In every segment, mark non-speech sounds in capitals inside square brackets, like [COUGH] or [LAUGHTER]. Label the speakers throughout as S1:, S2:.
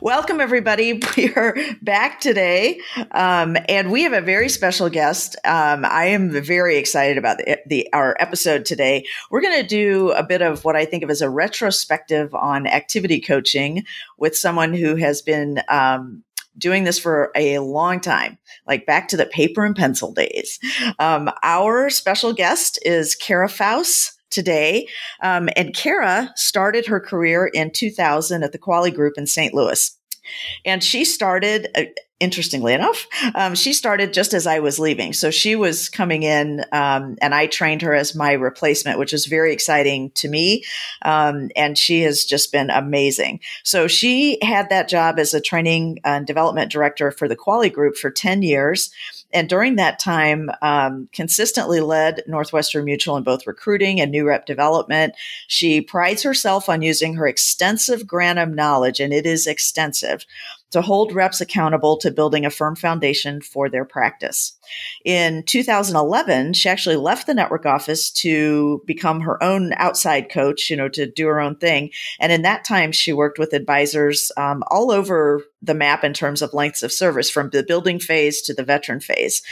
S1: Welcome, everybody. [LAUGHS] We are back today, um, and we have a very special guest. Um, I am very excited about the, the our episode today. We're going to do a bit of what I think of as a retrospective on activity coaching with someone who has been um, doing this for a long time, like back to the paper and pencil days. Um, our special guest is Kara Fauss today. Um, and Kara started her career in 2000 at the Quali Group in St. Louis. And she started, uh, interestingly enough, um, she started just as I was leaving. So she was coming in, um, and I trained her as my replacement, which is very exciting to me. Um, and she has just been amazing. So she had that job as a training and development director for the Quali Group for 10 years and during that time, um, consistently led Northwestern Mutual in both recruiting and new rep development. She prides herself on using her extensive Granum knowledge, and it is extensive, to hold reps accountable to building a firm foundation for their practice. In 2011, she actually left the network office to become her own outside coach, you know, to do her own thing. And in that time, she worked with advisors um, all over the map in terms of lengths of service from the building phase to the veteran phase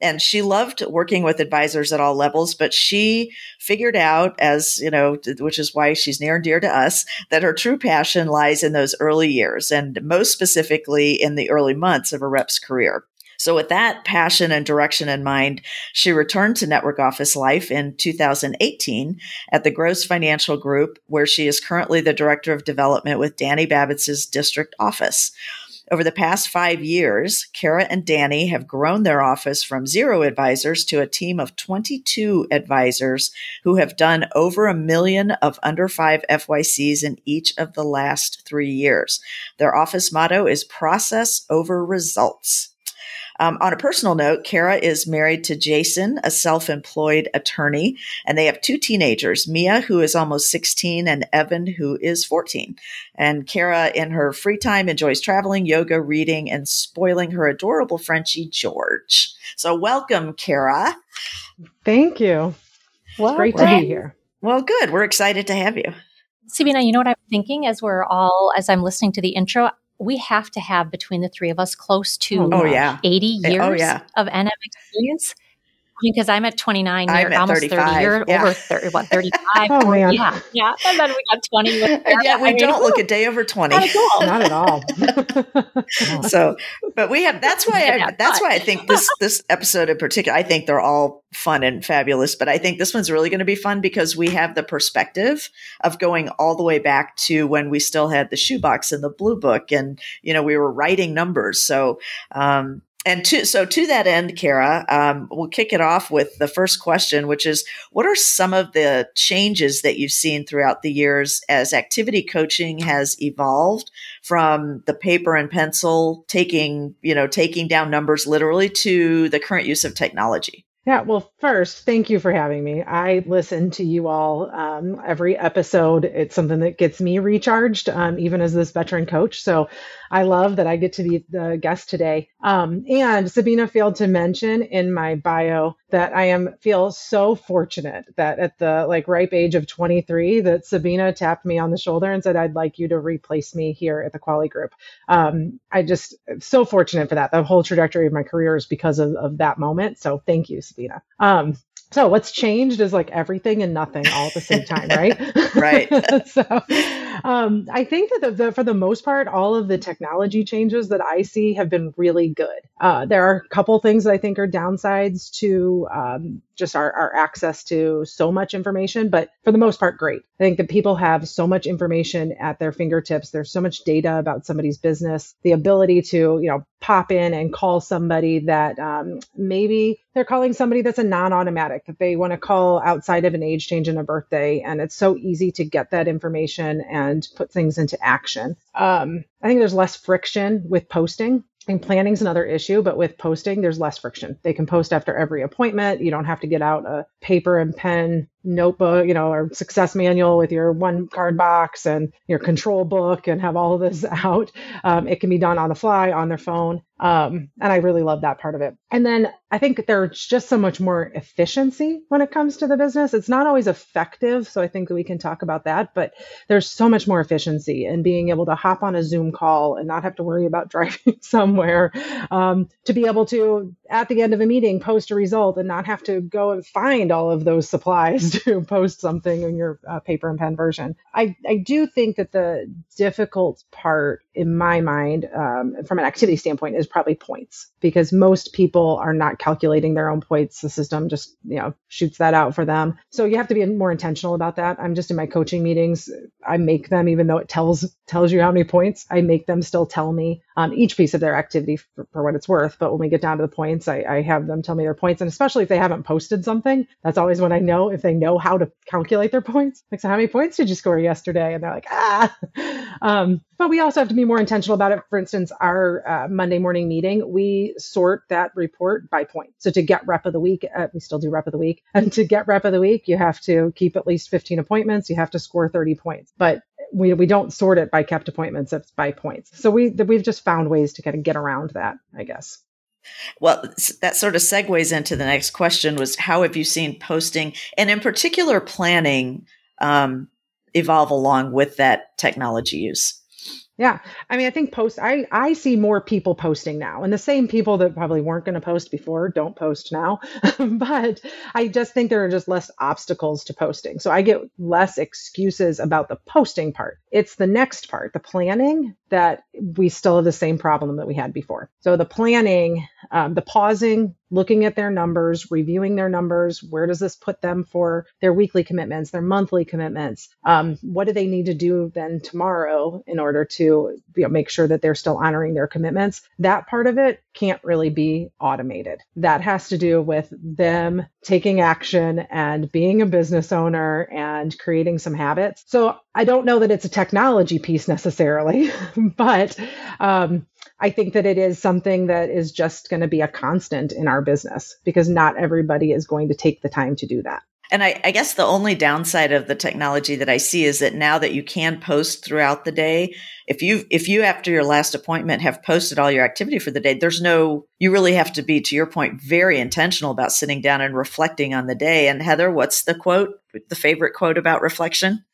S1: and she loved working with advisors at all levels but she figured out as you know which is why she's near and dear to us that her true passion lies in those early years and most specifically in the early months of a rep's career so, with that passion and direction in mind, she returned to network office life in 2018 at the Gross Financial Group, where she is currently the director of development with Danny Babbitt's district office. Over the past five years, Kara and Danny have grown their office from zero advisors to a team of 22 advisors who have done over a million of under five FYCs in each of the last three years. Their office motto is process over results. Um, on a personal note, Kara is married to Jason, a self employed attorney, and they have two teenagers Mia, who is almost 16, and Evan, who is 14. And Kara, in her free time, enjoys traveling, yoga, reading, and spoiling her adorable Frenchie, George. So, welcome, Kara.
S2: Thank you. Well, it's great to be here.
S1: Well, good. We're excited to have you.
S3: Sabina, you know what I'm thinking as we're all, as I'm listening to the intro? We have to have between the three of us close to
S1: oh, yeah.
S3: 80
S1: oh,
S3: years
S1: oh, yeah.
S3: of NM experience because I'm at 29,
S1: I'm
S3: you're almost
S1: 35.
S3: 30, you're
S1: yeah.
S3: over 30, what, 35? [LAUGHS]
S2: oh, man.
S3: Yeah, yeah. And then we got 20 with [LAUGHS]
S1: and yet we I don't mean, look a day over 20.
S2: Not at all. [LAUGHS]
S1: so, but we have, that's why, I, that's why I think this, this episode in particular, I think they're all fun and fabulous, but I think this one's really going to be fun because we have the perspective of going all the way back to when we still had the shoebox and the blue book and, you know, we were writing numbers. So, um, and to, so to that end, Kara, um, we'll kick it off with the first question, which is what are some of the changes that you've seen throughout the years as activity coaching has evolved from the paper and pencil, taking, you know, taking down numbers literally to the current use of technology?
S2: Yeah, well, first, thank you for having me. I listen to you all um, every episode. It's something that gets me recharged, um, even as this veteran coach. So I love that I get to be the guest today. Um, and Sabina failed to mention in my bio that I am feel so fortunate that at the like ripe age of 23, that Sabina tapped me on the shoulder and said, "I'd like you to replace me here at the Quali Group." Um, I just so fortunate for that. The whole trajectory of my career is because of, of that moment. So thank you, Sabina. Um, So what's changed is like everything and nothing all at the same time, right? [LAUGHS]
S1: right. [LAUGHS]
S2: so um, I think that the, the, for the most part, all of the technology changes that I see have been really good. Uh, there are a couple things that I think are downsides to um, just our, our access to so much information, but for the most part, great. I think that people have so much information at their fingertips. There's so much data about somebody's business, the ability to, you know, pop in and call somebody that um, maybe they're calling somebody that's a non-automatic that they want to call outside of an age change and a birthday and it's so easy to get that information and put things into action um, i think there's less friction with posting and planning is another issue, but with posting, there's less friction. They can post after every appointment. You don't have to get out a paper and pen notebook, you know, or success manual with your one card box and your control book and have all of this [LAUGHS] out. Um, it can be done on the fly on their phone. Um, and I really love that part of it. And then I think there's just so much more efficiency when it comes to the business. It's not always effective. So I think that we can talk about that, but there's so much more efficiency in being able to hop on a Zoom call and not have to worry about [LAUGHS] driving somewhere, um, to be able to, at the end of a meeting, post a result and not have to go and find all of those supplies [LAUGHS] to post something in your uh, paper and pen version. I, I do think that the difficult part in my mind, um, from an activity standpoint, is probably points because most people are not calculating their own points. The system just, you know, shoots that out for them. So you have to be more intentional about that. I'm just in my coaching meetings. I make them, even though it tells tells you how many points, I make them still tell me um, each piece of their activity for, for, what it's worth. But when we get down to the points, I, I have them tell me their points, and especially if they haven't posted something, that's always when I know if they know how to calculate their points. Like, so how many points did you score yesterday? And they're like, ah. [LAUGHS] Um, but we also have to be more intentional about it. For instance, our uh, Monday morning meeting, we sort that report by point. So to get rep of the week, uh, we still do rep of the week. And to get rep of the week, you have to keep at least 15 appointments. You have to score 30 points. But we, we don't sort it by kept appointments, it's by points. So we, we've just found ways to kind of get around that, I guess.
S1: Well, that sort of segues into the next question was how have you seen posting and in particular planning um, evolve along with that technology use?
S2: Yeah. I mean, I think post, I, I see more people posting now, and the same people that probably weren't going to post before don't post now. [LAUGHS] but I just think there are just less obstacles to posting. So I get less excuses about the posting part. It's the next part, the planning, that we still have the same problem that we had before. So the planning, um, the pausing, looking at their numbers, reviewing their numbers. Where does this put them for their weekly commitments, their monthly commitments? Um, what do they need to do then tomorrow in order to you know, make sure that they're still honoring their commitments? That part of it can't really be automated. That has to do with them taking action and being a business owner and creating some habits. So I don't know that it's a technology piece necessarily, [LAUGHS] [LAUGHS] but um, I think that it is something that is just going to be a constant in our business because not everybody is going to take the time to do that.
S1: And I, I, guess the only downside of the technology that I see is that now that you can post throughout the day, if you if you after your last appointment have posted all your activity for the day, there's no you really have to be to your point very intentional about sitting down and reflecting on the day. And Heather, what's the quote? The favorite quote about reflection?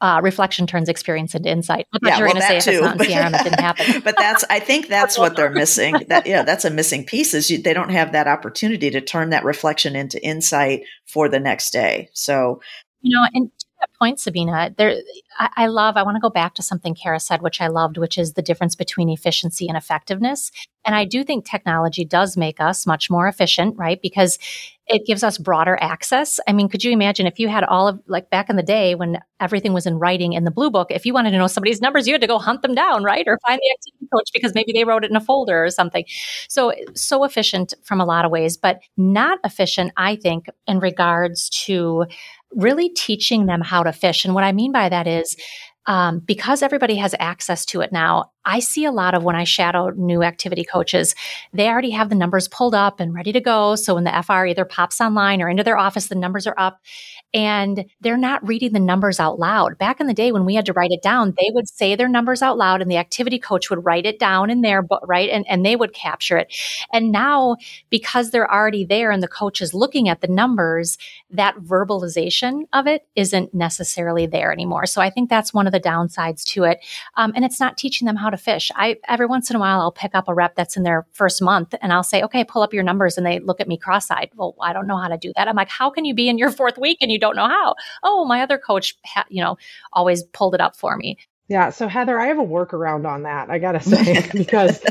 S3: Uh, reflection turns experience into insight. I thought yeah, you were well, going to say too. if it's not CRM, it didn't happen. [LAUGHS]
S1: but that's, I think that's what they're missing. That yeah, that's a missing piece is you, they don't have that opportunity to turn that reflection into insight for the next day. So,
S3: you know, and to that point, Sabina, there, I, I love. I want to go back to something Kara said, which I loved, which is the difference between efficiency and effectiveness. And I do think technology does make us much more efficient, right? Because it gives us broader access. I mean, could you imagine if you had all of like back in the day when everything was in writing in the blue book, if you wanted to know somebody's numbers, you had to go hunt them down, right? Or find the activity coach because maybe they wrote it in a folder or something. So, so efficient from a lot of ways, but not efficient, I think, in regards to really teaching them how to fish. And what I mean by that is, um, because everybody has access to it now, I see a lot of when I shadow new activity coaches, they already have the numbers pulled up and ready to go. So when the FR either pops online or into their office, the numbers are up and they're not reading the numbers out loud. Back in the day when we had to write it down, they would say their numbers out loud and the activity coach would write it down in there, right? And, and they would capture it. And now because they're already there and the coach is looking at the numbers, that verbalization of it isn't necessarily there anymore. So I think that's one of the downsides to it. Um, and it's not teaching them how to to fish. I every once in a while I'll pick up a rep that's in their first month and I'll say, okay, pull up your numbers. And they look at me cross-eyed. Well, I don't know how to do that. I'm like, how can you be in your fourth week and you don't know how? Oh, my other coach, ha- you know, always pulled it up for me.
S2: Yeah. So Heather, I have a workaround on that. I got to say, [LAUGHS] because,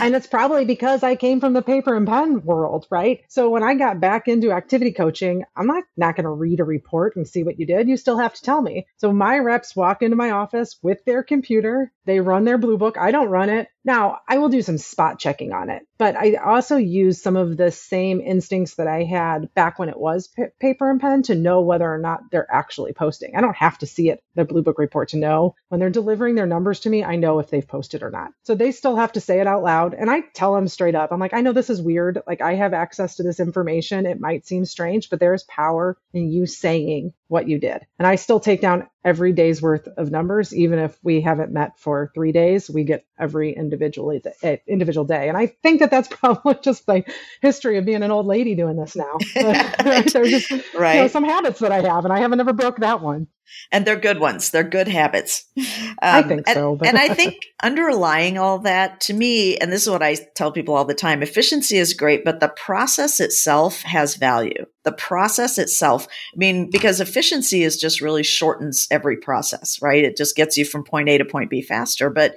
S2: and it's probably because I came from the paper and pen world, right? So when I got back into activity coaching, I'm not, not going to read a report and see what you did. You still have to tell me. So my reps walk into my office with their computer. They run their blue book. I don't run it. Now, I will do some spot checking on it, but I also use some of the same instincts that I had back when it was p- paper and pen to know whether or not they're actually posting. I don't have to see it, the Blue Book report, to know when they're delivering their numbers to me. I know if they've posted or not. So they still have to say it out loud. And I tell them straight up, I'm like, I know this is weird. Like, I have access to this information. It might seem strange, but there is power in you saying what you did. And I still take down every day's worth of numbers, even if we haven't met for three days. We get every individual eh, individual day, and I think that that's [LAUGHS] probably just my history of being an old lady doing this now. [LAUGHS] [LAUGHS] There's just right. You know, some habits that I have, and I haven't ever broke that one
S1: and they're good ones. They're good habits. Um,
S2: I think so.
S1: and, [LAUGHS] and I think underlying all that to me, and this is what I tell people all the time efficiency is great, but the process itself has value. The process itself, I mean, because efficiency is just really shortens every process, right? It just gets you from point A to point B faster. But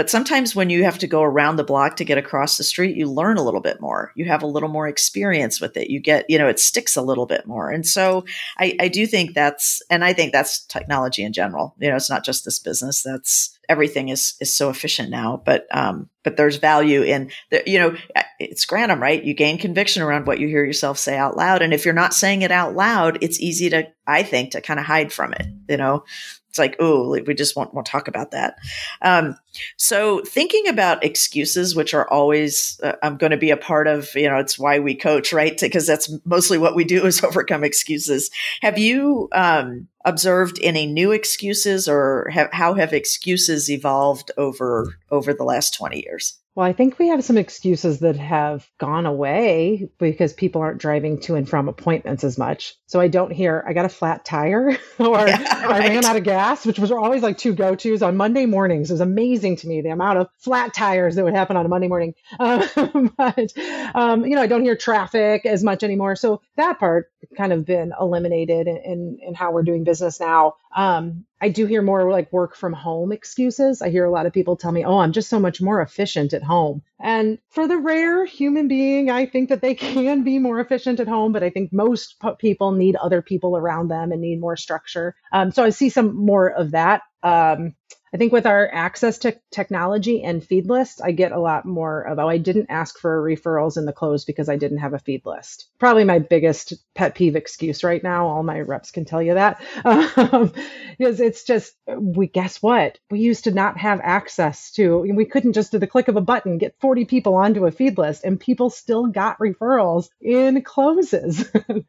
S1: but sometimes when you have to go around the block to get across the street, you learn a little bit more. You have a little more experience with it. You get, you know, it sticks a little bit more. And so I, I do think that's, and I think that's technology in general. You know, it's not just this business. That's everything is is so efficient now. But um, but there's value in the, you know, it's Granum, right? You gain conviction around what you hear yourself say out loud, and if you're not saying it out loud, it's easy to, I think, to kind of hide from it. You know, it's like, oh, we just won't, won't talk about that. Um, so thinking about excuses, which are always, uh, I'm going to be a part of, you know, it's why we coach, right? Because that's mostly what we do is [LAUGHS] overcome excuses. Have you um, observed any new excuses or have, how have excuses evolved over, over the last 20 years?
S2: Well, I think we have some excuses that have gone away because people aren't driving to and from appointments as much. So I don't hear, I got a flat tire [LAUGHS] or yeah, right. I ran out of gas, which was always like two go tos on Monday mornings. It was amazing to me the amount of flat tires that would happen on a Monday morning. [LAUGHS] Um, but, um, you know, I don't hear traffic as much anymore. So that part kind of been eliminated in, in, in how we're doing business now. Um, I do hear more like work from home excuses. I hear a lot of people tell me, oh, I'm just so much more efficient at home. And for the rare human being, I think that they [LAUGHS] can be more efficient at home, but I think most people need other people around them and need more structure. Um, so I see some more of that. Um, I think with our access to technology and feed lists, I get a lot more of, oh, I didn't ask for referrals in the close because I didn't have a feed list. Probably my biggest pet peeve excuse right now. All my reps can tell you that. [LAUGHS] Um, is it's just, we guess what? We used to not have access to, we couldn't just do the click of a button get 40 people onto a feed list and people still got referrals in closes. [LAUGHS]
S3: and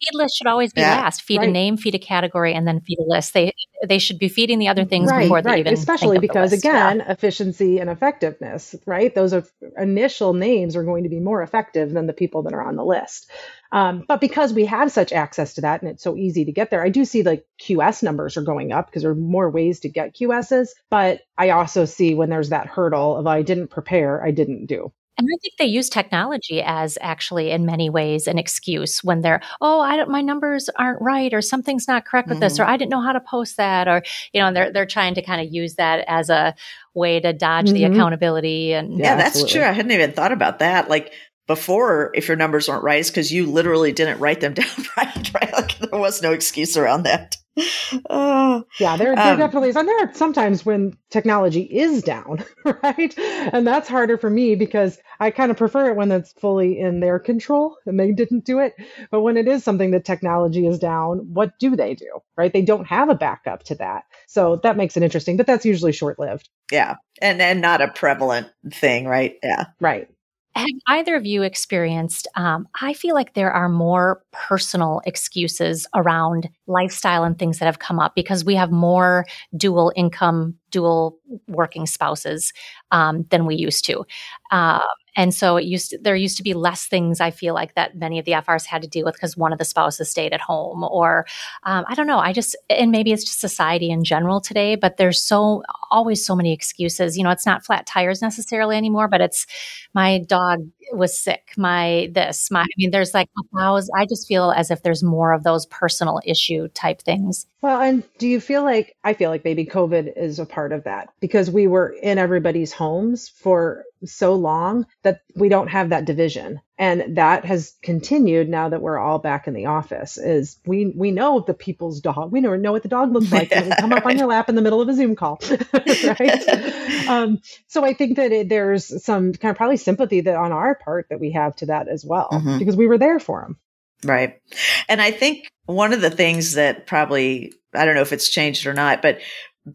S3: feed list should always be yeah, last. Feed right. a name, feed a category, and then feed a list. They they should be feeding the other things right, before they right. even
S2: especially because again yeah. efficiency and effectiveness right those are initial names are going to be more effective than the people that are on the list um, but because we have such access to that and it's so easy to get there i do see the qs numbers are going up because there are more ways to get qs's but i also see when there's that hurdle of i didn't prepare i didn't do
S3: and I think they use technology as actually, in many ways, an excuse when they're, oh, I don't, my numbers aren't right, or something's not correct with mm-hmm. this, or I didn't know how to post that, or you know, they're they're trying to kind of use that as a way to dodge mm-hmm. the accountability. And
S1: yeah, yeah that's absolutely. true. I hadn't even thought about that. Like before, if your numbers weren't right, because you literally didn't write them [LAUGHS] down [LAUGHS] right, right? Like there was no excuse around that
S2: oh, [LAUGHS] yeah, there, there um, definitely is. And there are sometimes when technology is down, [LAUGHS] right? And that's harder for me because I kind of prefer it when it's fully in their control and they [LAUGHS] didn't do it. But when it is something that technology is down, what do they do, right? They don't have a backup to that. So that makes it interesting, but that's usually short lived.
S1: Yeah. And, and not a prevalent thing, right? Yeah.
S2: Right.
S3: Have either of you experienced? Um, I feel like there are more personal excuses around lifestyle and things that have come up because we have more dual income, dual working spouses um, than we used to. Uh, and so it used to, there used to be less things I feel like that many of the FRs had to deal with because one of the spouses stayed at home or um, I don't know. I just and maybe it's just society in general today, but there's so always so many excuses. You know, it's not flat tires necessarily anymore, but it's my dog was sick, my this, my, I mean, there's like a thousand, I just feel as if there's more of those personal issue type things.
S2: Well, and do you feel like, I feel like maybe COVID is a part of that because we were in everybody's homes for so long that we don't have that division and that has continued now that we're all back in the office is we we know the people's dog we know, know what the dog looks like. And come up on your lap in the middle of a zoom call [LAUGHS] right? [LAUGHS] Um, so i think that it, there's some kind of probably sympathy that on our part that we have to that as well mm-hmm. because we were there for them
S1: right. And i think one of the things that probably i don't know if it's changed or not but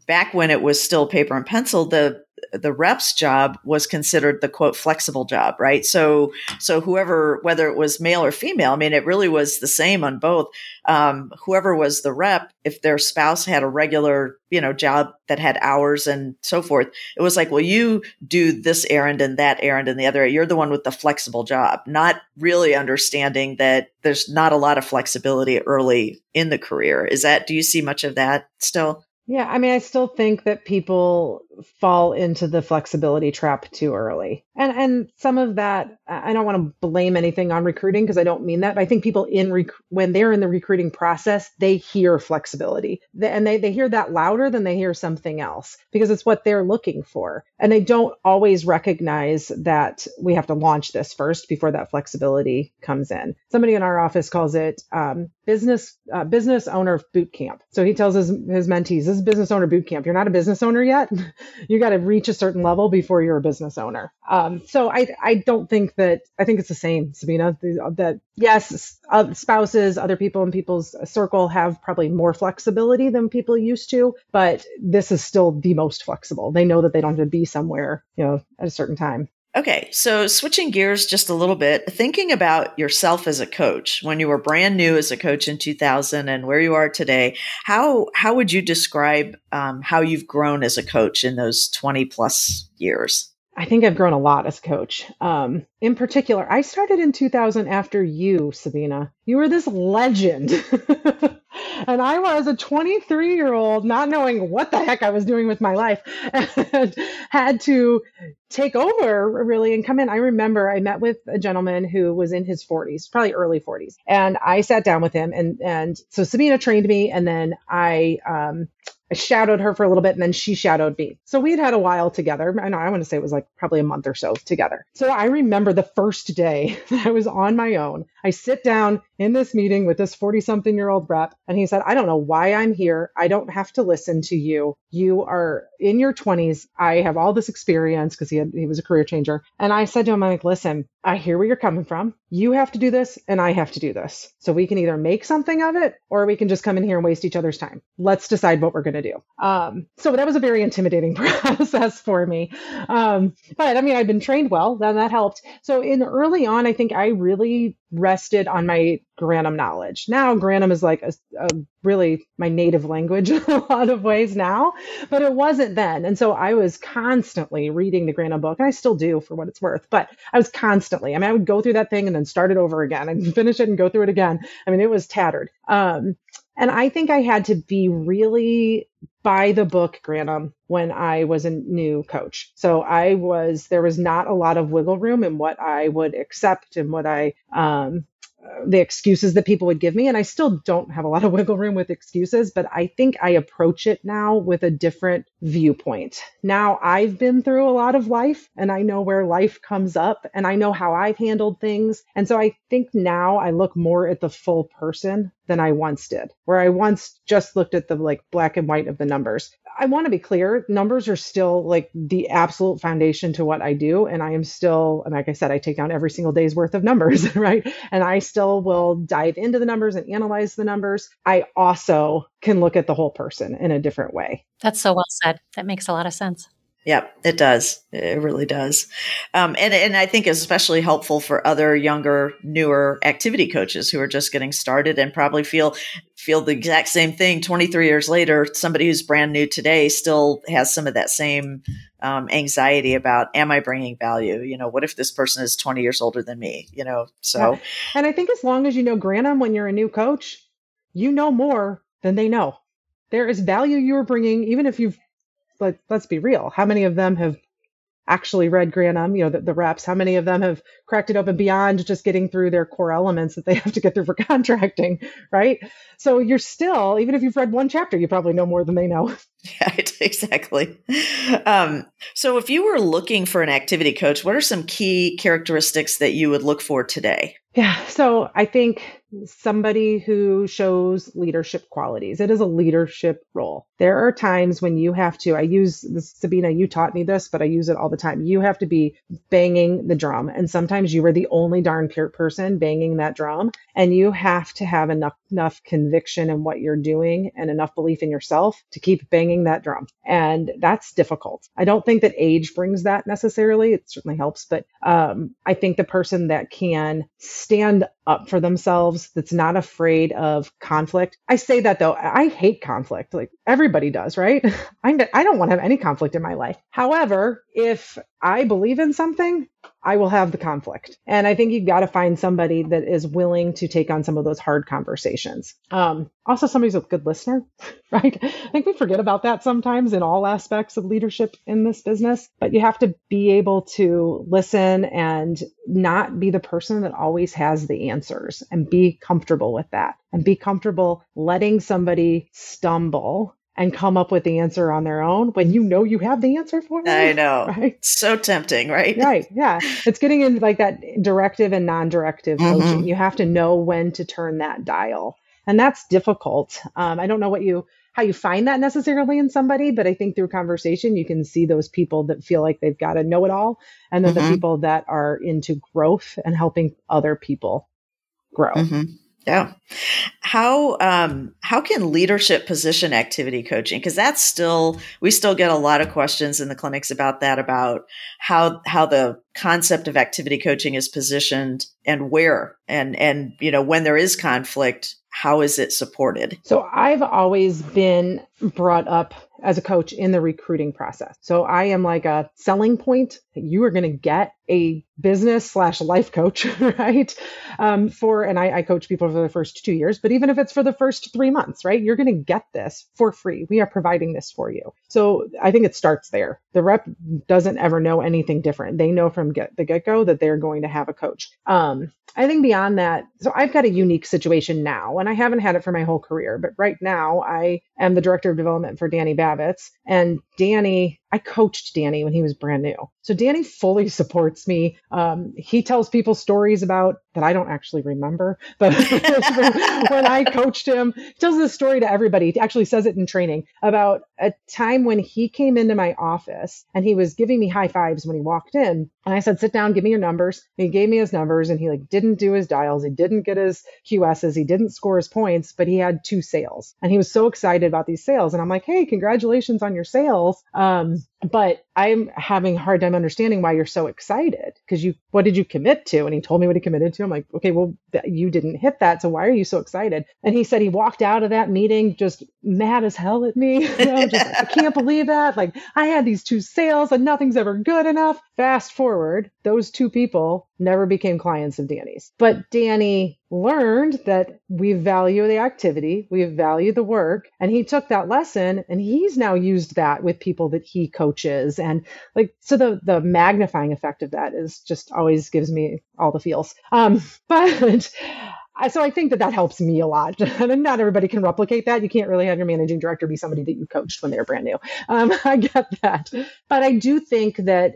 S1: back when it was still paper and pencil the the rep's job was considered the quote flexible job right? So so whoever whether it was male or female i mean it really was the same on both. Um, whoever was the rep if their spouse had a regular you know job that had hours and so forth it was like well you do this errand and that errand and the other. You're the one with the flexible job not really understanding that there's not a lot of flexibility early in the career. Is that do you see much of that still
S2: yeah, I mean, I still think that people fall into the flexibility trap too early. And and some of that I don't want to blame anything on recruiting because I don't mean that. I think people in rec- when they're in the recruiting process, they hear flexibility. And they they hear that louder than they hear something else because it's what they're looking for. And they don't always recognize that we have to launch this first before that flexibility comes in. Somebody in our office calls it um, business uh, business owner boot camp. So he tells his his mentees, "This is business owner boot camp. You're not a business owner yet. [LAUGHS] you got to reach a certain level before you're a business owner." Um, so I I don't think that I think it's the same, Sabina. That yes, uh, spouses, other people in people's circle have probably more flexibility than people used to, but this is still the most flexible. They know that they don't have to be somewhere, you know, at a certain time.
S1: Okay, so switching gears just a little bit, thinking about yourself as a coach when you were brand new as a coach in 2000 and where you are today, how how would you describe um, how you've grown as a coach in those 20 plus years?
S2: I think I've grown a lot as a coach. Um, in particular, I started in 2000 after you, Sabina. You were this legend. [LAUGHS] and I was a 23 year old, not knowing what the heck I was doing with my life, and [LAUGHS] had to take over really and come in. I remember I met with a gentleman who was in his 40s, probably early 40s, and I sat down with him. And and so Sabina trained me, and then I um, I shadowed her for a little bit and then she shadowed me. So we had had a while together. I know I want to say it was like probably a month or so together. So I remember the first day [LAUGHS] that I was on my own. I sit down in this meeting with this 40 something year old rep and he said, I don't know why I'm here. I don't have to listen to you. You are in your 20s. I have all this experience because he had, he was a career changer. And I said to him, I'm like, listen, I hear where you're coming from. You have to do this and I have to do this. So we can either make something of it or we can just come in here and waste each other's time. Let's decide what we're going to do. Um, so that was a very intimidating [LAUGHS] process for me. Um, but I mean, I've been trained well, then that helped. So in early on, I think I really rested on my Granum knowledge. Now, Granum is like a, a, really my native language [LAUGHS] in a lot of ways now, but it wasn't then. And so I was constantly reading the Granum book, and I still do for what it's worth, but I was constantly, I mean, I would go through that thing and then start it over again and [LAUGHS] finish it and go through it again. I mean, it was tattered. Um, and I think I had to be really by the book Granum, when I was a new coach. So I was, there was not a lot of wiggle room in what I would accept and what I, um, the excuses that people would give me. And I still don't have a lot of [LAUGHS] wiggle room with excuses, but I think I approach it now with a different viewpoint. Now I've been through a lot of life and I know where life comes up and I know how I've handled things. And so I think now I look more at the full person than I once did, where I once just looked at the like black and white of the numbers. I want to be clear, numbers are still like the absolute foundation to what I do. And I am still, and like I said, I take down every single day's worth of numbers, [LAUGHS] right? And I still will dive into the numbers and analyze the numbers. I also can look at the whole person in a different way.
S3: That's so well said. That makes a lot of sense.
S1: Yep, it does. It really does. Um, and, and I think it's especially helpful for other younger, newer activity coaches who are just getting started and probably feel feel the exact same thing 23 years later. Somebody who's brand new today still has some of that same um, anxiety about, am I bringing value? You know, what if this person is 20 years older than me? You know, so. Yeah.
S2: And I think as long as you know Granum when you're a new coach, you know more than they know. There is value you're bringing, even if you've let, let's be real. How many of them have actually read Granum, you know, the, the reps, how many of them have cracked it open beyond just getting through their core elements that they [LAUGHS] have to get through for contracting, right? So you're still, even if you've read one chapter, you probably know more than they know. [LAUGHS]
S1: Yeah, [LAUGHS] exactly. Um, so if you were looking for an activity coach, what are some key characteristics that you would look for today?
S2: Yeah, so I think somebody who shows leadership qualities. It is a leadership role. There are times when you have to, I use this, Sabina, you taught me this, but I use it all the time. You have to be banging the drum. And sometimes you are the only darn person banging that drum. And you have to have enough, enough conviction in what you're doing and enough belief in yourself to keep banging that drum. And that's difficult. I don't think that age brings that necessarily. It certainly helps, but um, I think the person that can stand up for themselves, that's not afraid of conflict. I say that though, I hate conflict. Like everybody does, right? [LAUGHS] I, don't want to have any conflict in my life. However, if I believe in something, I will have the conflict. And I think you've got to find somebody that is willing to take on some of those hard conversations. Um, also, somebody's a good listener, [LAUGHS] right? I think we forget about that sometimes in all aspects of leadership in this business, but you have to be able to listen and not be the person that always has the answers and be comfortable with that and be comfortable letting somebody stumble and come up with the answer on their own when you know you have the answer for
S1: them. I know. [LAUGHS] Right? So tempting, right?
S2: Right. Yeah. It's getting into like that directive and non-directive mm-hmm. coaching. You have to know when to turn that dial. And that's difficult. Um, I don't know what you how you find that necessarily in somebody, but I think through conversation you can see those people that feel like they've got to know it all, and then mm-hmm. the people that are into growth and helping other people grow.
S1: Mm-hmm. Yeah. How um, how can leadership position activity coaching? Because that's still we still get a lot of questions in the clinics about that about how how the concept of activity coaching is positioned and where and and you know when there is conflict how is it supported?
S2: So I've always been brought up as a coach in the recruiting process. So I am like a selling point you are going to get a business slash life coach, [LAUGHS] right? Um, for, and I, I coach people for the first two years, but even if it's for the first three months, right? You're going to get this for free. We are providing this for you. So I think it starts there. The rep doesn't ever know anything different. They know from get the get go that they're going to have a coach. Um, I think beyond that, so I've got a unique situation now, and I haven't had it for my whole career, but right now I am the director of development for Danny Babbitts. And Danny I coached Danny when he was brand new. So Danny fully [LAUGHS] supports me. Um, he tells people stories about that I don't actually remember, but [LAUGHS] when I coached him, he tells this story to everybody. He actually says it in training about a time when he came into my office and he was giving me high fives when he walked in. And I said, sit down, give me your numbers. And he gave me his numbers and he like didn't do his dials. He didn't get his QSs. He didn't score his points, but he had two sales and he was so excited about these sales. And I'm like, Hey, congratulations on your sales. Um, but I'm having a hard time understanding why you're so excited because you, what did you commit to? And he told me what he committed to. I'm like, okay, well, th- you didn't hit that. So why are you so excited? And he said he walked out of that meeting just mad as hell at me. [LAUGHS] You know, just I can't believe that. Like I had these two sales and nothing's ever good enough. Fast forward, those two people never became clients of Danny's. But Danny learned that we value the activity, we value the work, and he took that lesson and he's now used that with people that he coaches and like so the the magnifying effect of that is just always gives me all the feels. Um [LAUGHS] but so I think that that helps me a lot. [LAUGHS] and not everybody can replicate that. You can't really have your managing director be somebody that you coached when they were brand new. Um, [LAUGHS] I get that. But I do think that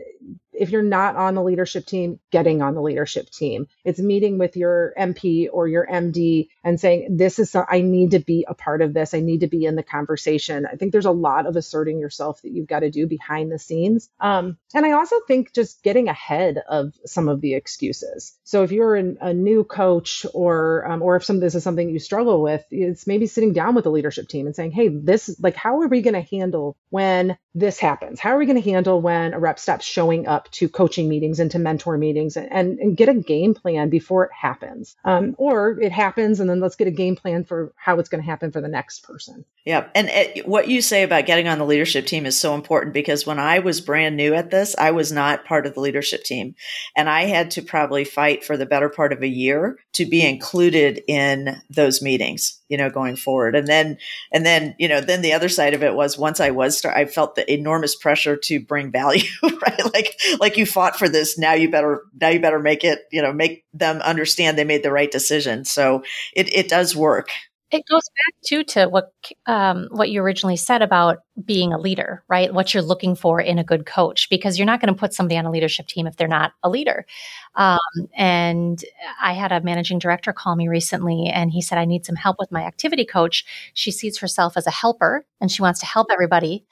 S2: if you're not on the leadership team, getting on the leadership team. It's meeting with your MP or your MD and saying, This is, I need to be a part of this. I need to be in the conversation. I think there's a lot of asserting yourself that you've got to do behind the scenes. Um, and I also think just getting ahead of some of the excuses. So if you're an, a new coach or, um, or if some this is something you struggle with, it's maybe sitting down with the leadership team and saying, Hey, this, like, how are we going to handle when this happens? How are we going to handle when a rep stops showing up to coaching meetings and to mentor meetings and, and, and get a game plan before it happens. Um, or it happens and then let's get a game plan for how it's going to happen for the next person.
S1: Yeah. And it, what you say about getting on the leadership team is so important because when I was brand new at this, I was not part of the leadership team. And I had to probably fight for the better part of a year to be included in those meetings, you know, going forward. And then, and then, you know, then the other side of it was once I was, I felt the enormous pressure to bring value, [LAUGHS] right? Like, like you fought for this. Now you better, now you better make it, you know, make them understand they made the right decision. So it, it does work.
S3: It goes back too to what um, what you originally said about being a leader, right? What you're looking for in a good coach, because you're not going to put somebody on a leadership team if they're not a leader. Um, and I had a managing director call me recently, and he said, "I need some help with my activity coach. She sees herself as a helper, and she wants to help everybody,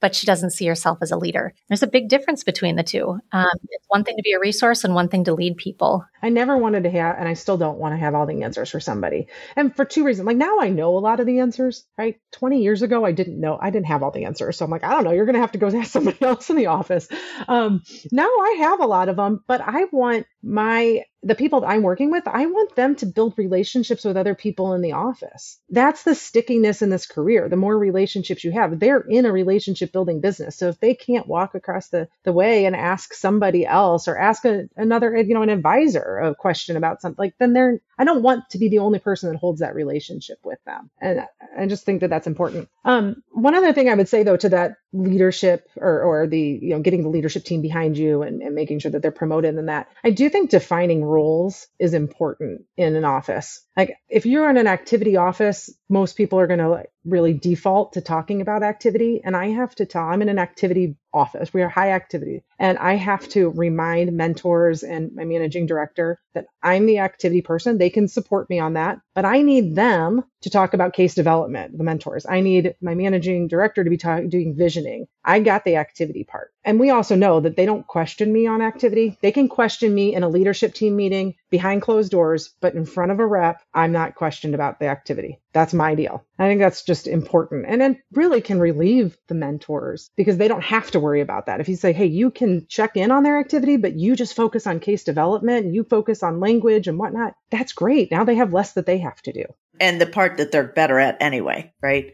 S3: but she doesn't see herself as a leader. There's a big difference between the two. Um, it's one thing to be a resource, and one thing to lead people.
S2: I never wanted to have, and I still don't want to have all the answers for somebody, and for two reasons. Like now, I know a lot of the answers. Right, 20 years ago, I didn't know. I didn't have all the answers, so I'm like, I don't know. You're going to have to go [LAUGHS] ask somebody else in the office. Um, now I have a lot of them, but I want my the people that I'm working with, I want them to build relationships with other people in the office. That's the stickiness in this career. The more relationships you have, they're in a relationship building business. So if they can't walk across the, the way and ask somebody else or ask a, another, you know, an advisor a question about something, like then they're, I don't want to be the only person that holds that relationship with them. And I just think that that's important. Um, one other thing I would say though to that leadership or, or the, you know, getting the leadership team behind you and, and making sure that they're promoted and that, I do think defining roles is important in an office. Like if you're in an activity office, most people are going to really default to talking about activity. And I have to tell, I'm in an activity office. We are high activity. And I have to remind mentors and my managing director that I'm the activity person. They can support me on that, but I need them to talk about case development, the mentors. I need my managing director to be talk, doing visioning. I got the activity part. And we also know that they don't question me on activity. They can question me in a leadership team meeting behind closed doors, but in front of a rep, I'm not questioned about the activity. That's my deal. I think that's just important. And it really can relieve the mentors because they don't have to worry about that. If you say, hey, you can check in on their activity, but you just focus on case development and you focus on language and whatnot, that's great. Now they have less that they have to do.
S1: And the part that they're better at anyway, right?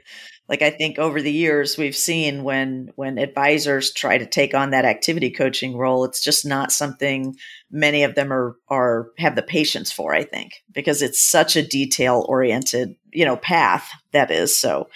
S1: like i think over the years we've seen when when advisors try to take on that activity coaching role it's just not something many of them are are have the patience for i think because it's such a detail oriented you know path that is so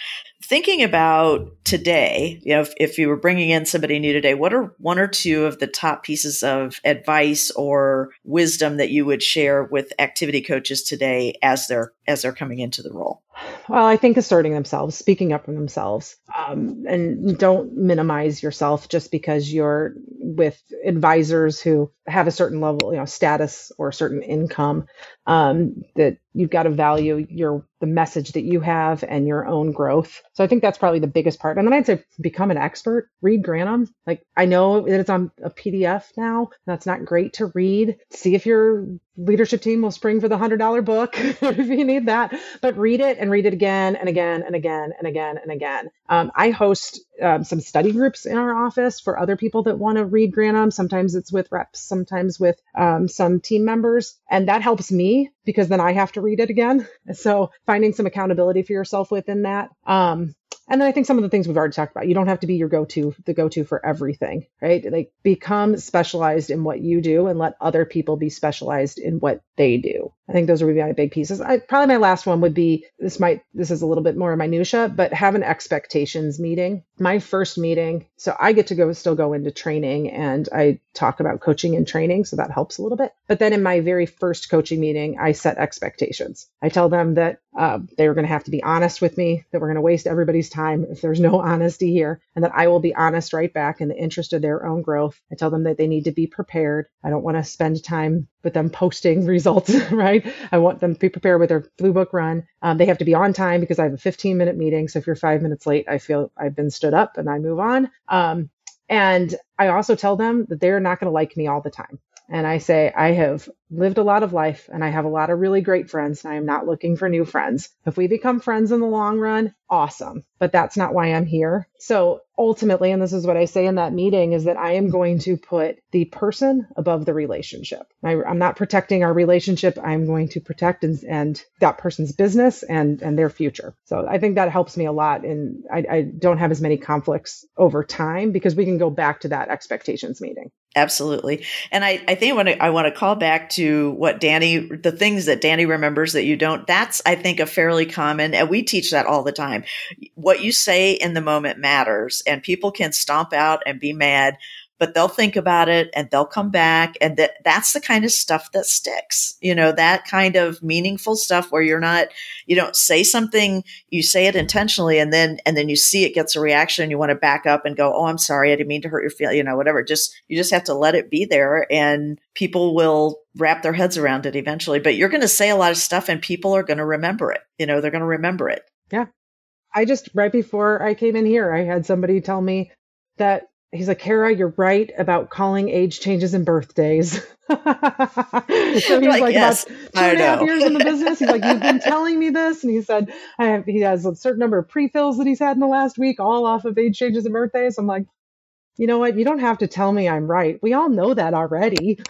S1: thinking about today, you know, if, if, you were bringing in somebody new today, what are one or two of the top pieces of advice or wisdom that you would share with activity coaches today as they're as they're coming into the role?
S2: Well, I think asserting themselves, speaking up for themselves, um, and don't minimize yourself just because you're with advisors who have a certain level, you know, status or a certain income. Um, that you've got to value your the message that you have and your own growth. So I think that's probably the biggest part. And then I'd say become an expert. Read Granum. Like I know that it's on a PDF now. That's not great to read. See if your leadership team will spring for the hundred dollar book [LAUGHS] if you need that. But read it and read it again and again and again and again and again. Um, I host um, some study groups in our office for other people that want to read Granum. Sometimes it's with reps, sometimes with um, some team members, and that helps me because then I have to read it again. [LAUGHS] So finding some accountability for yourself within that. And then I think some of the things we've already talked about. You don't have to be your go-to, the go-to for everything, right? Like become specialized in what you do and let other people be specialized in what they do. I think those would be my big pieces. I, probably my last one would be this might this is a little bit more minutia, but have an expectations meeting. My first meeting, so I get to go still go into training and I talk about coaching and training, so that helps a little bit. But then in my very first coaching meeting, I set expectations. I tell them that uh, they were going to have to be honest with me, that we're going to waste everybody's time if there's no [LAUGHS] honesty here, and that I will be honest right back in the interest of their own growth. I tell them that they need to be prepared. I don't want to spend time with them posting [LAUGHS] results, right? I want them to be prepared with their blue book run. Um, they have to be on time because I have a 15 minute meeting. So if you're five minutes late, I feel I've been stood up and I move on. Um, and I also tell them that they're not going to like me all the time. And I say, I have lived a lot of life and I have a lot of really great friends and I am not looking for new friends. If we become friends in the long run, awesome. But that's not why I'm here. So ultimately, and this is what I say in that meeting, is that I am going to put the person above the relationship. I, am not protecting our relationship. I'm going to protect and, and, that person's business and, and their future. So I think that helps me a lot. And I, I don't have as many conflicts over time because we can go back to that expectations meeting.
S1: Absolutely. And I, I think I I want to call back to what Danny, the things that Danny remembers that you don't, that's, I think, a fairly common, and we teach that all the time. What you say in the moment matters and people can stomp out and be mad but they'll think about it and they'll come back. And that that's the kind of stuff that sticks you know that kind of meaningful stuff where you're not you don't say something you say it intentionally and then and then you see it gets a reaction and you want to back up and go oh i'm sorry i didn't mean to hurt your feelings you know whatever. Just you just have to let it be there and people will wrap their heads around it eventually. But you're going to say a lot of stuff and people are going to remember it you know they're going to remember it.
S2: Yeah. I just right before i came in here i had somebody tell me that he's like, Kara, you're right about calling age changes and birthdays. [LAUGHS] so he's like, like yes, about two and a half years in the business. He's like, you've been [LAUGHS] telling me this. And he said, have, he has a certain number of pre-fills that he's had in the last week, all off of age changes and birthdays. I'm like, you know what? You don't have to tell me I'm right. We all know that already. [LAUGHS]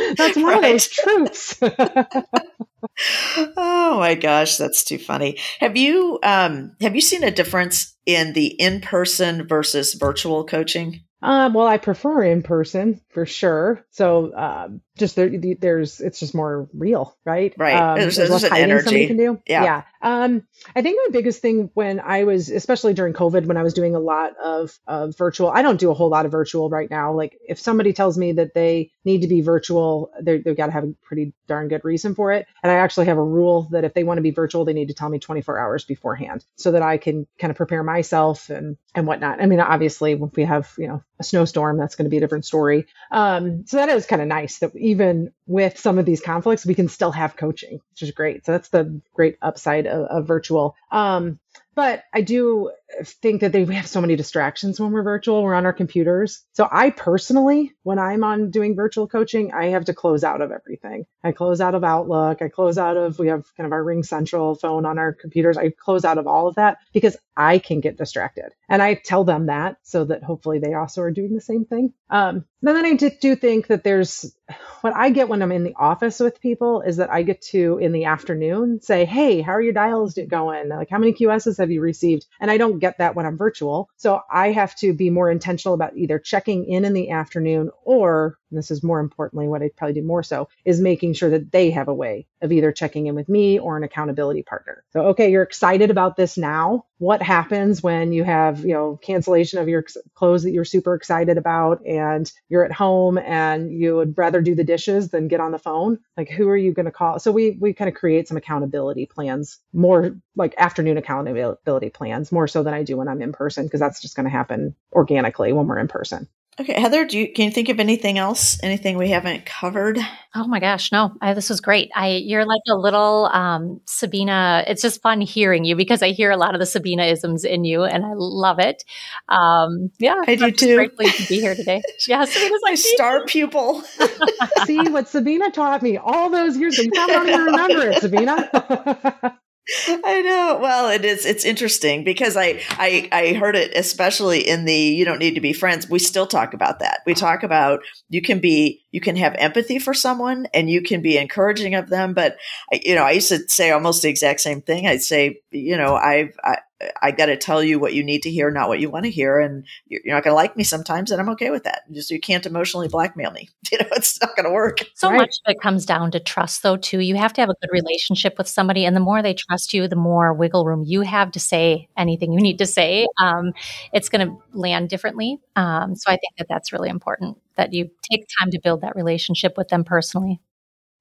S2: [LAUGHS] That's one right. of those truths. [LAUGHS]
S1: oh my gosh, that's too funny. Have you um, have you seen a difference in the in person versus virtual coaching?
S2: Uh, well, I prefer in person for sure. So um, just there, there's it's just more real, right?
S1: Right. Um,
S2: there's,
S1: there's, there's less hiding energy. somebody
S2: can do. Yeah. yeah. Um, I think my biggest thing when I was, especially during COVID, when I was doing a lot of, of virtual, I don't do a whole lot of virtual right now. Like if somebody tells me that they need to be virtual, they've got to have a pretty darn good reason for it. And I actually have a rule that if they want to be virtual, they need to tell me 24 hours beforehand so that I can kind of prepare myself and and whatnot. I mean, obviously, if we have you know a snowstorm, that's going to be a different story. Um, so that is kind of nice that even with some of these conflicts, we can still have coaching, which is great. So that's the great upside of, of virtual. Um, but I do think that they, we have so many distractions when we're virtual. We're on our computers. So I personally, when I'm on doing virtual coaching, I have to close out of everything. I close out of Outlook. I close out of, we have kind of our Ring Central phone on our computers. I close out of all of that because I can get distracted. And I tell them that so that hopefully they also are doing the same thing. Um, and then I do think that there's what I get when I'm in the office with people is that I get to in the afternoon say, Hey, how are your dials going? Like, how many QSs have you received? And I don't get that when I'm virtual. So I have to be more intentional about either checking in in the afternoon or and this is more importantly what I probably do more so, is making sure that they have a way of either checking in with me or an accountability partner. So, okay, you're excited about this now. What happens when you have, you know, cancellation of your clothes that you're super excited about and you're at home and you would rather do the dishes than get on the phone? Like, who are you going to call? So we, we kind of create some accountability plans, more like afternoon accountability plans, more so than I do when I'm in person, because that's just going to happen organically when we're in person.
S1: Okay, Heather, do you can you think of anything else? Anything we haven't covered?
S3: Oh my gosh, no! I, this was great. I you're like a little um, Sabine. It's just fun hearing you because I hear a lot of the Sabine isms in you, and I love it. Um, yeah,
S1: I do I'm too.
S3: Great to be here today. [LAUGHS] Yeah,
S1: Sabine's my star pupil. [LAUGHS]
S2: See what Sabine taught me all those years ago. You probably don't even remember it, Sabine. [LAUGHS] [LAUGHS]
S1: I know. Well, it is. It's interesting because I, I I heard it especially in the you don't need to be friends. We still talk about that. We talk about you can be you can have empathy for someone and you can be encouraging of them. But you know, I used to say almost the exact same thing. I'd say, you know, I've I, I got to tell you what you need to hear, not what you want to hear. And you're, not going to like me sometimes, and I'm okay with that. Just you can't emotionally blackmail me. [LAUGHS] You know, it's not going to work.
S3: So right. much of it comes down to trust, though. Too, you have to have a good relationship with somebody, and the more they trust you, the more wiggle room you have to say anything you need to say. Um, it's going to land differently. Um, so I think that that's really important that you take time to build that relationship with them personally.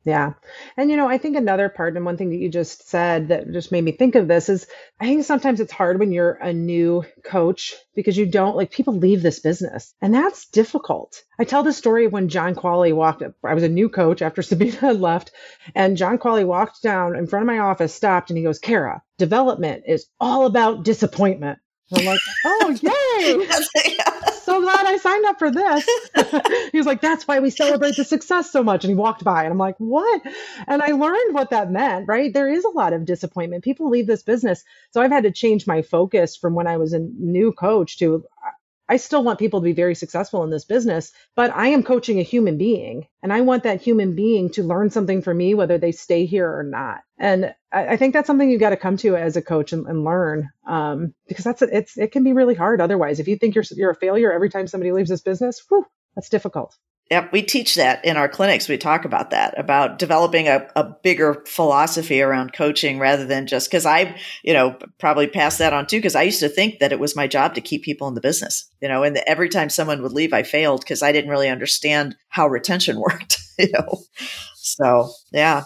S2: Yeah. And, you know, I think another part, and one thing that you just said that just made me think of this is I think sometimes it's hard when you're a new coach because you don't like people leave this business and that's difficult. I tell the story when John Qualley walked up. I was a new coach after [LAUGHS] Sabine had left, and John Qualley walked down in front of my office, stopped, and he goes, Kara, development is all about disappointment. I'm like, oh, [LAUGHS] yay. [LAUGHS] so glad I signed up for this. [LAUGHS] he was like, that's why we celebrate the success so much. And he walked by and I'm like, what? And I learned what that meant, right? There is a lot of disappointment. People leave this business. So I've had to change my focus from when I was a new coach to I still want people to be very successful in this business, but I am coaching a human being and I want that human being to learn something from me, whether they stay here or not. And I, I think that's something you've got to come to as a coach and, and learn um, because that's it's it can be really hard otherwise. If you think you're you're a failure every time somebody leaves this business, whew, that's difficult.
S1: Yep, we teach that in our clinics. We talk about that, about developing a, a bigger philosophy around coaching rather than just because I, you know, probably passed that on too. Because I used to think that it was my job to keep people in the business, you know, and every time someone would leave, I failed because I didn't really understand how retention [LAUGHS] worked, you know. So, yeah.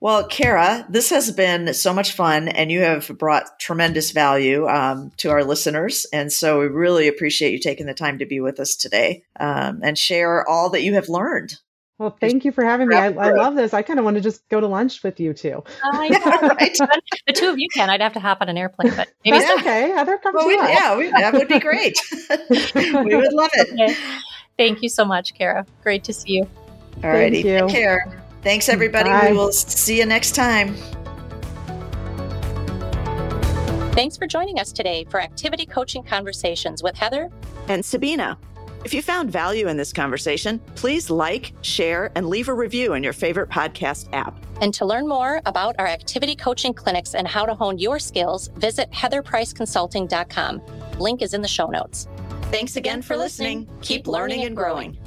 S1: Well, Kara, this has been so much fun, and you have brought tremendous value um, to our listeners. And so we really appreciate you taking the time to be with us today um, and share all that you have learned.
S2: Well, thank you for having me. I, I love this. I kind of want to just go to lunch with you too.
S3: Uh, [LAUGHS] yeah, right. [LAUGHS] the two of you can. I'd have to hop on an airplane, but maybe
S2: That's okay. Heather, come well,
S1: we, Yeah, we, that would be great. [LAUGHS] we would love it. Okay.
S3: Thank you so much, Kara. Great to see you.
S1: All righty. Take care. Thanks, everybody. Bye. We will see you next time.
S3: Thanks for joining us today for Activity Coaching Conversations with Heather
S1: and Sabine. If you found value in this conversation, please like, share, and leave a review in your favorite podcast app.
S3: And to learn more about our activity coaching clinics and how to hone your skills, visit heatherpriceconsulting.com. Link is in the show notes.
S1: Thanks again for listening. Keep learning and growing.